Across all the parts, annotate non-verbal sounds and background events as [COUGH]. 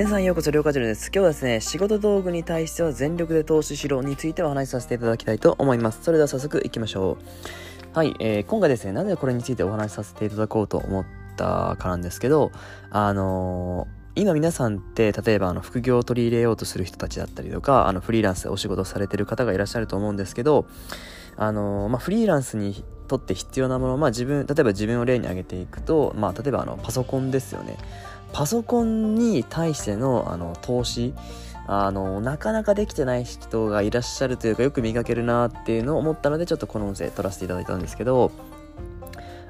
皆さんようこそ、りょうかじるです。今日はですね、仕事道具に対しては全力で投資しろについてお話しさせていただきたいと思います。それでは早速行きましょう。はい、えー、今回ですね、なぜこれについてお話しさせていただこうと思ったかなんですけど、あのー、今皆さんって例えばあの副業を取り入れようとする人たちだったりとかあのフリーランスでお仕事されてる方がいらっしゃると思うんですけどあのまあ、フリーランスにとって必要なもの、まあ、自分例えば自分を例に挙げていくと、まあ、例えばあのパソコンですよねパソコンに対してのあの投資あのなかなかできてない人がいらっしゃるというかよく見かけるなっていうのを思ったのでちょっとこの音声撮らせていただいたんですけど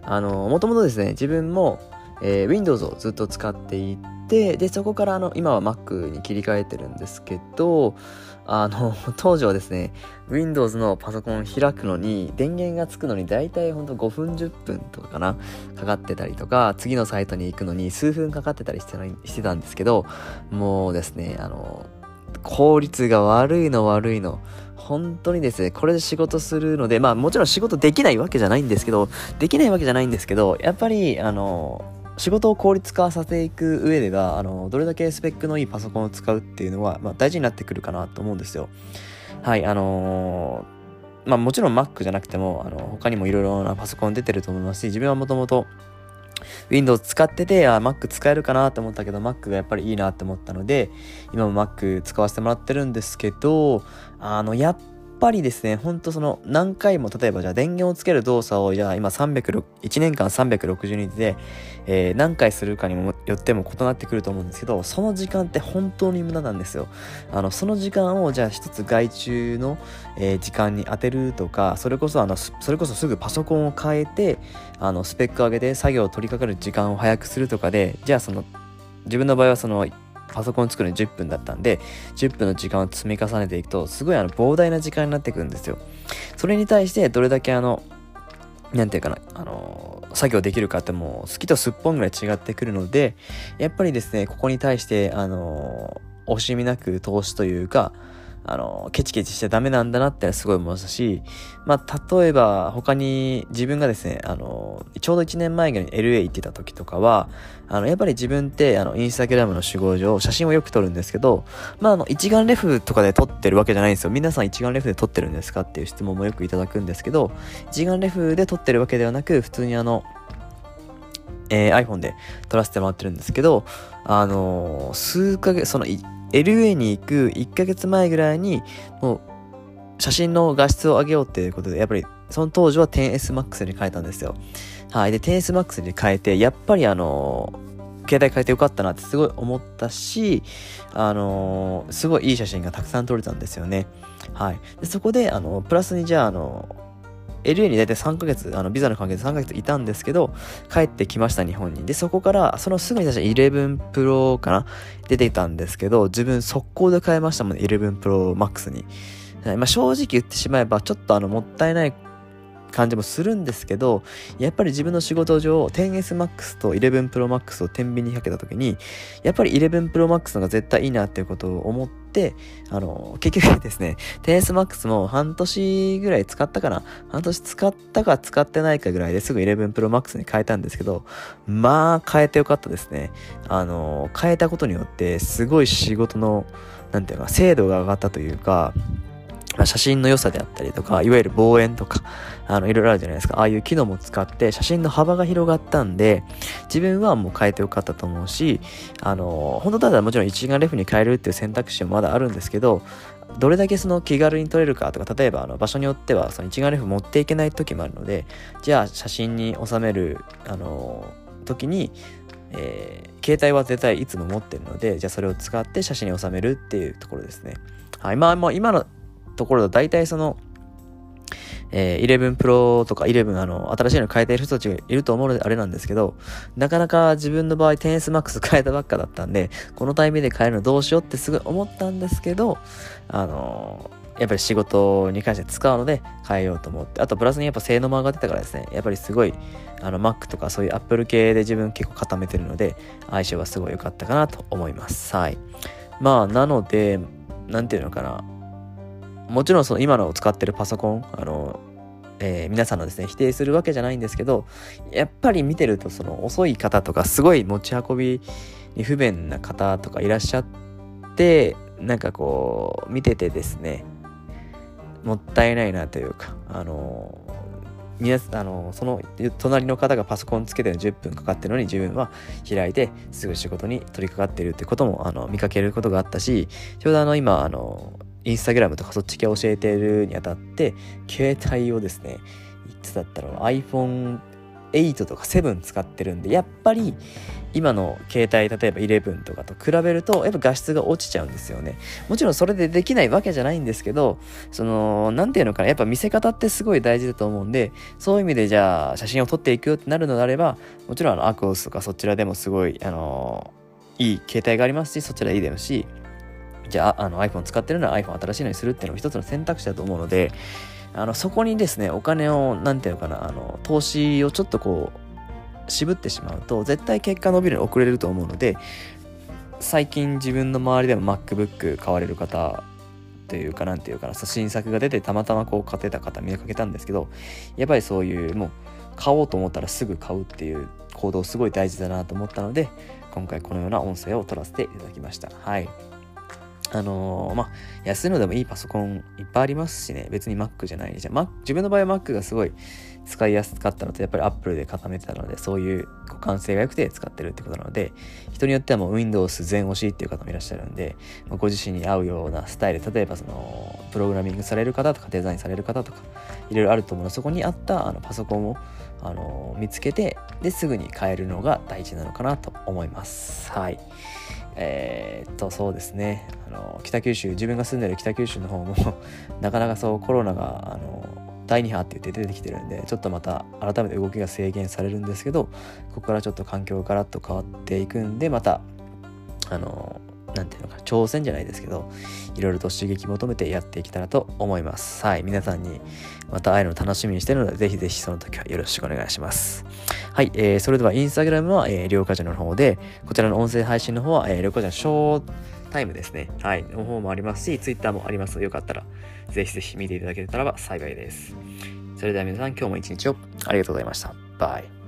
あのもともとですね自分も、えー、Windows をずっと使っていてでそこからあの今は Mac に切り替えてるんですけどあの、[LAUGHS] 当時はですね、Windows のパソコン開くのに、電源がつくのに大体ほんと5分10分とかかな、かかってたりとか、次のサイトに行くのに数分かかってたりしてしてたんですけど、もうですね、あの、効率が悪いの悪いの。本当にですね、これで仕事するので、まあもちろん仕事できないわけじゃないんですけど、できないわけじゃないんですけど、やっぱり、あの、仕事を効率化させていく上ではあのどれだけスペックのいいパソコンを使うっていうのは、まあ、大事になってくるかなと思うんですよ。はいあのー、まあもちろん Mac じゃなくてもあの他にもいろいろなパソコン出てると思いますし自分はもともと Windows 使ってて、あ、Mac 使えるかなと思ったけど、Mac がやっぱりいいなと思ったので、今も Mac 使わせてもらってるんですけど、あの、やっぱりですね、ほんとその何回も、例えばじゃあ電源をつける動作をじゃあ今306、1年間360日で、えー、何回するかにもよっても異なってくると思うんですけど、その時間って本当に無駄なんですよ。あの、その時間をじゃあ一つ外注の、えー、時間に当てるとか、それこそあの、それこそすぐパソコンを変えて、あの、スペック上げて作業を取り掛かる時間を早くするとかで、じゃあその、自分の場合はそのパソコン作るのに10分だったんで、10分の時間を積み重ねていくと、すごいあの膨大な時間になってくるんですよ。それに対してどれだけあの、なんていうかな、あの、作業できるかってもう好きとすっぽんぐらい違ってくるので、やっぱりですね、ここに対して、あの、惜しみなく投資というか、あの、ケチケチしちゃダメなんだなってすごい思いましたし、まあ、例えば他に自分がですね、あの、ちょうど1年前ぐらいに LA 行ってた時とかは、あの、やっぱり自分って、あの、インスタグラムの集合上、写真をよく撮るんですけど、まあ、あの、一眼レフとかで撮ってるわけじゃないんですよ。皆さん一眼レフで撮ってるんですかっていう質問もよくいただくんですけど、一眼レフで撮ってるわけではなく、普通にあの、えー、iPhone で撮らせてもらってるんですけど、あのー、数ヶ月、その、LA に行く1ヶ月前ぐらいに、もう、写真の画質を上げようっていうことで、やっぱり、その当時は 10S Max に変えたんですよ。はい。で、10S Max に変えて、やっぱりあの携帯変えてよかったなってすごい思ったし、あの、すごいいい写真がたくさん撮れたんですよね。はい。でそこで、あの、プラスにじゃあ、あの、LA に大体3ヶ月、あの、ビザの関係で3ヶ月いたんですけど、帰ってきました、日本に。で、そこから、そのすぐに確か11 Pro かな？出てたんですけど、自分速攻で買いましたもんね、11 Pro Max に。まあ、正直言ってしまえば、ちょっとあの、もったいない感じもするんですけど、やっぱり自分の仕事上、10S Max と11 Pro Max を天秤にかけた時に、やっぱり11 Pro Max のが絶対いいなっていうことを思って、あの、結局ですね、10S Max も半年ぐらい使ったかな半年使ったか使ってないかぐらいですぐ11 Pro Max に変えたんですけど、まあ変えてよかったですね。あの、変えたことによって、すごい仕事の、なんていうか、精度が上がったというか、ま、写真の良さであったりとか、いわゆる望遠とか、あの、いろいろあるじゃないですか。ああいう機能も使って写真の幅が広がったんで、自分はもう変えてよかったと思うし、あの、本当だったらもちろん一眼レフに変えるっていう選択肢もまだあるんですけど、どれだけその気軽に撮れるかとか、例えばあの場所によってはその一眼レフ持っていけない時もあるので、じゃあ写真に収める、あの、時に、えー、携帯は絶対いつも持ってるので、じゃあそれを使って写真に収めるっていうところですね。はい。まあ、まあ、今のところだと大体その、えー、11 Pro とか11あの、新しいの変えている人たちがいると思うのであれなんですけど、なかなか自分の場合 10S Max 変えたばっかだったんで、このタイミングで変えるのどうしようってすごい思ったんですけど、あのー、やっぱり仕事に関して使うので変えようと思って、あとプラスにやっぱ性能も上がってたからですね、やっぱりすごい、あの Mac とかそういう Apple 系で自分結構固めてるので、相性はすごい良かったかなと思います。はい。まあ、なので、なんていうのかな、もちろんその今の使ってるパソコン、あの、えー、皆さんのですね、否定するわけじゃないんですけど、やっぱり見てるとその遅い方とかすごい持ち運びに不便な方とかいらっしゃって、なんかこう、見ててですね、もったいないなというか、あの皆あのその隣の方がパソコンつけて10分かかってるのに自分は開いてすぐ仕事に取り掛かってるってこともあの見かけることがあったしちょうどあの今あのインスタグラムとかそっち系教えてるにあたって携帯をですねいつだったら iPhone 8とか7使ってるんでやっぱり今の携帯例えば11とかと比べるとやっぱ画質が落ちちゃうんですよね。もちろんそれでできないわけじゃないんですけどその何ていうのかなやっぱ見せ方ってすごい大事だと思うんでそういう意味でじゃあ写真を撮っていくよってなるのであればもちろんあのアクオスとかそちらでもすごいあのいい携帯がありますしそちらいいですしじゃああの iPhone 使ってるなら iPhone 新しいのにするっていうのも一つの選択肢だと思うのであのそこにですねお金を何ていうのかなあの投資をちょっとこう渋ってしまうと絶対結果伸びるの遅れると思うので最近自分の周りでも MacBook 買われる方というかなんていうかな新作が出てたまたまこう買ってた方見かけたんですけどやっぱりそういうもう買おうと思ったらすぐ買うっていう行動すごい大事だなと思ったので今回このような音声を取らせていただきました。はい。あのー、まあ、安いのでもいいパソコンいっぱいありますしね、別に Mac じゃないじゃん。自分の場合は Mac がすごい使いやすかったのと、やっぱり Apple で固めてたので、そういう互換性が良くて使ってるってことなので、人によってはもう Windows 全押しっていう方もいらっしゃるんで、まあ、ご自身に合うようなスタイル、例えばその、プログラミングされる方とかデザインされる方とか、いろいろあると思うので、そこに合ったあのパソコンをあの見つけて、ですぐに変えるのが大事なのかなと思います。はい。えー、っと、そうですね。あの、北九州、自分が住んでる北九州の方も [LAUGHS] なかなかそうコロナが、あの、第2波って言って出てきてるんで、ちょっとまた改めて動きが制限されるんですけど、ここからちょっと環境がガラッと変わっていくんで、また、あの、なんていうのか挑戦じゃないですけどいろいろと刺激求めてやっていけたらと思います。はい皆さんにまた会えるの楽しみにしてるのでぜひぜひその時はよろしくお願いします。はい、えー、それではインスタグラムは、えー、りょうかじの方でこちらの音声配信の方は、えー、りょうかじゃのショータイムですね。はいの方もありますしツイッターもありますのでよかったらぜひぜひ見ていただけたらば幸いです。それでは皆さん今日も一日をありがとうございました。バイ。